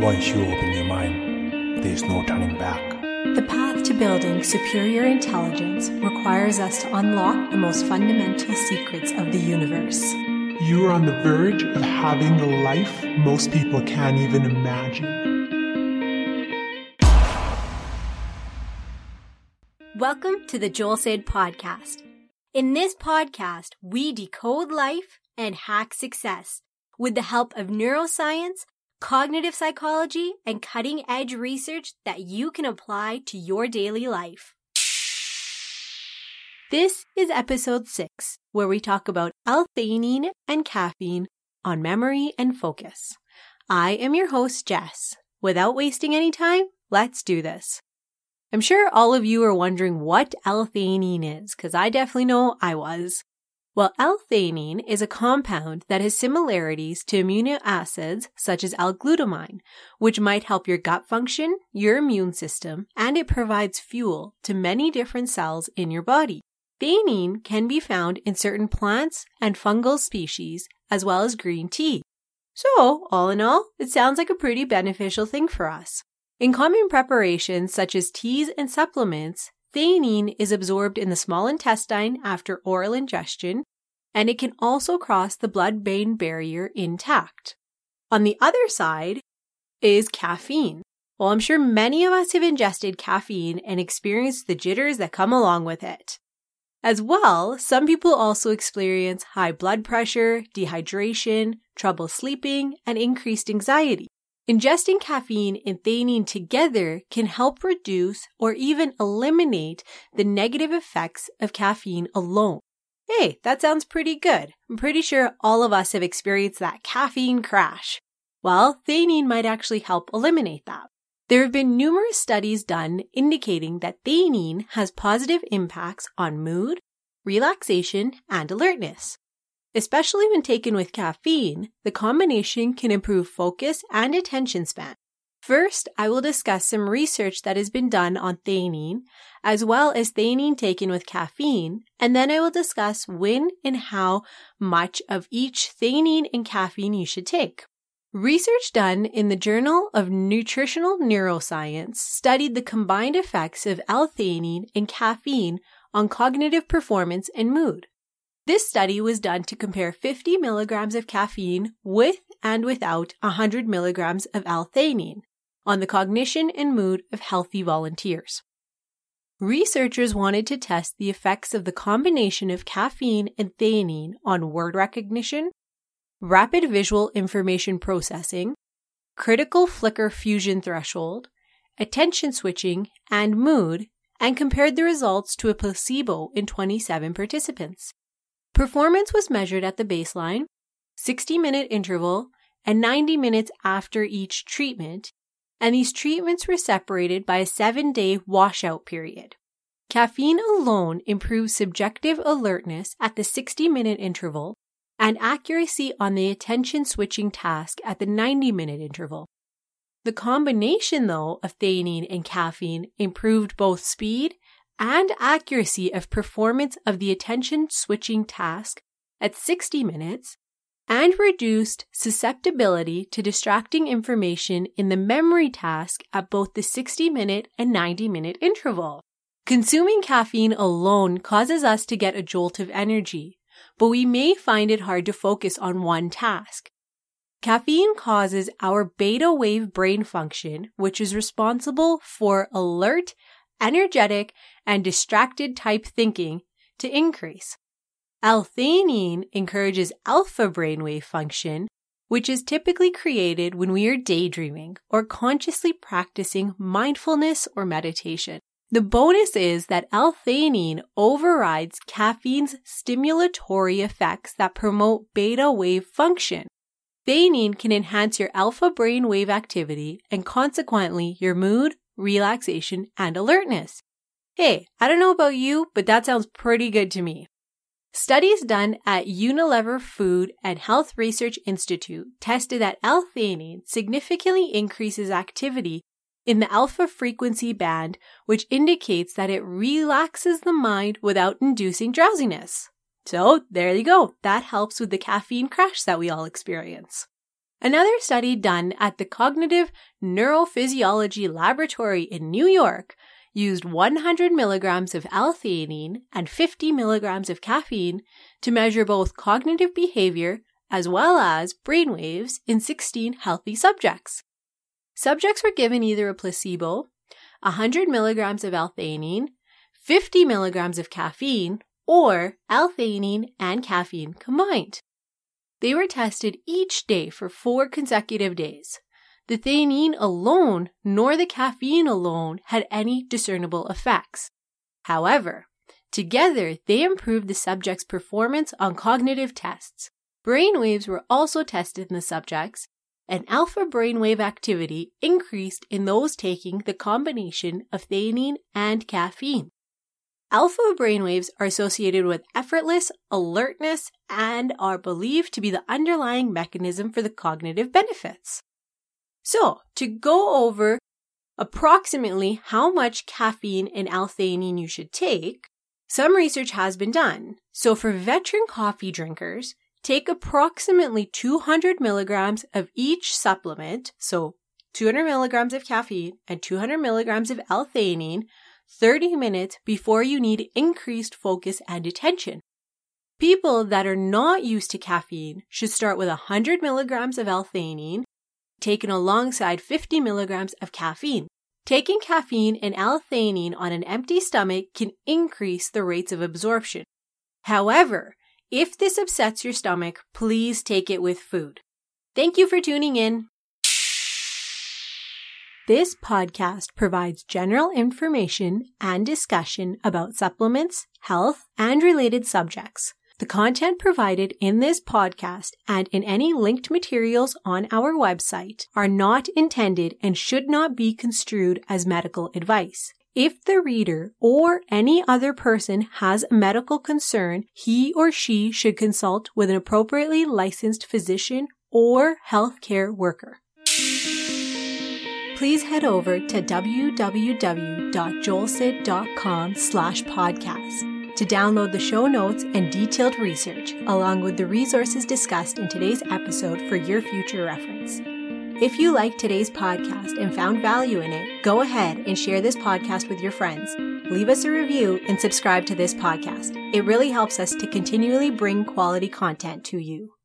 Once you open your mind, there's no turning back. The path to building superior intelligence requires us to unlock the most fundamental secrets of the universe. You are on the verge of having the life most people can't even imagine. Welcome to the Joel Said podcast. In this podcast, we decode life and hack success with the help of neuroscience, cognitive psychology, and cutting edge research that you can apply to your daily life. This is episode 6, where we talk about L-theanine and caffeine on memory and focus. I am your host, Jess. Without wasting any time, let's do this. I'm sure all of you are wondering what L-theanine is, because I definitely know I was. Well, L-theanine is a compound that has similarities to amino acids such as L-glutamine, which might help your gut function, your immune system, and it provides fuel to many different cells in your body. Theanine can be found in certain plants and fungal species, as well as green tea. So, all in all, it sounds like a pretty beneficial thing for us. In common preparations such as teas and supplements, Theanine is absorbed in the small intestine after oral ingestion, and it can also cross the blood brain barrier intact. On the other side is caffeine. Well, I'm sure many of us have ingested caffeine and experienced the jitters that come along with it. As well, some people also experience high blood pressure, dehydration, trouble sleeping, and increased anxiety. Ingesting caffeine and theanine together can help reduce or even eliminate the negative effects of caffeine alone. Hey, that sounds pretty good. I'm pretty sure all of us have experienced that caffeine crash. Well, theanine might actually help eliminate that. There have been numerous studies done indicating that theanine has positive impacts on mood, relaxation, and alertness. Especially when taken with caffeine, the combination can improve focus and attention span. First, I will discuss some research that has been done on theanine, as well as theanine taken with caffeine, and then I will discuss when and how much of each theanine and caffeine you should take. Research done in the Journal of Nutritional Neuroscience studied the combined effects of L-theanine and caffeine on cognitive performance and mood. This study was done to compare 50 milligrams of caffeine with and without 100 milligrams of L-theanine on the cognition and mood of healthy volunteers. Researchers wanted to test the effects of the combination of caffeine and theanine on word recognition, rapid visual information processing, critical flicker fusion threshold, attention switching, and mood, and compared the results to a placebo in 27 participants. Performance was measured at the baseline, 60 minute interval, and 90 minutes after each treatment, and these treatments were separated by a seven day washout period. Caffeine alone improves subjective alertness at the 60 minute interval and accuracy on the attention switching task at the 90 minute interval. The combination, though, of theanine and caffeine improved both speed and accuracy of performance of the attention switching task at 60 minutes and reduced susceptibility to distracting information in the memory task at both the 60 minute and 90 minute interval. Consuming caffeine alone causes us to get a jolt of energy, but we may find it hard to focus on one task. Caffeine causes our beta wave brain function, which is responsible for alert energetic, and distracted type thinking to increase. L-theanine encourages alpha brainwave function, which is typically created when we are daydreaming or consciously practicing mindfulness or meditation. The bonus is that L-theanine overrides caffeine's stimulatory effects that promote beta wave function. Theanine can enhance your alpha brainwave activity and consequently your mood, relaxation, and alertness. Hey, I don't know about you, but that sounds pretty good to me. Studies done at Unilever Food and Health Research Institute tested that L-theanine significantly increases activity in the alpha frequency band, which indicates that it relaxes the mind without inducing drowsiness. So there you go. That helps with the caffeine crash that we all experience. Another study done at the Cognitive Neurophysiology Laboratory in New York used 100 milligrams of L-theanine and 50 milligrams of caffeine to measure both cognitive behavior as well as brainwaves in 16 healthy subjects. Subjects were given either a placebo, 100 milligrams of L-theanine, 50 milligrams of caffeine, or L-theanine and caffeine combined. They were tested each day for four consecutive days. The theanine alone nor the caffeine alone had any discernible effects. However, together they improved the subject's performance on cognitive tests. Brainwaves were also tested in the subjects, and alpha brainwave activity increased in those taking the combination of theanine and caffeine. Alpha brainwaves are associated with effortless alertness and are believed to be the underlying mechanism for the cognitive benefits. So, to go over approximately how much caffeine and L-theanine you should take, some research has been done. So, for veteran coffee drinkers, take approximately 200 milligrams of each supplement, so 200 milligrams of caffeine and 200 milligrams of L-theanine 30 minutes before you need increased focus and attention. People that are not used to caffeine should start with 100 milligrams of L-theanine, taken alongside 50 milligrams of caffeine. Taking caffeine and L-theanine on an empty stomach can increase the rates of absorption. However, if this upsets your stomach, please take it with food. Thank you for tuning in. This podcast provides general information and discussion about supplements, health, and related subjects. The content provided in this podcast and in any linked materials on our website are not intended and should not be construed as medical advice. If the reader or any other person has a medical concern, he or she should consult with an appropriately licensed physician or healthcare worker please head over to www.joelsid.com slash podcast to download the show notes and detailed research, along with the resources discussed in today's episode for your future reference. If you liked today's podcast and found value in it, go ahead and share this podcast with your friends. Leave us a review and subscribe to this podcast. It really helps us to continually bring quality content to you.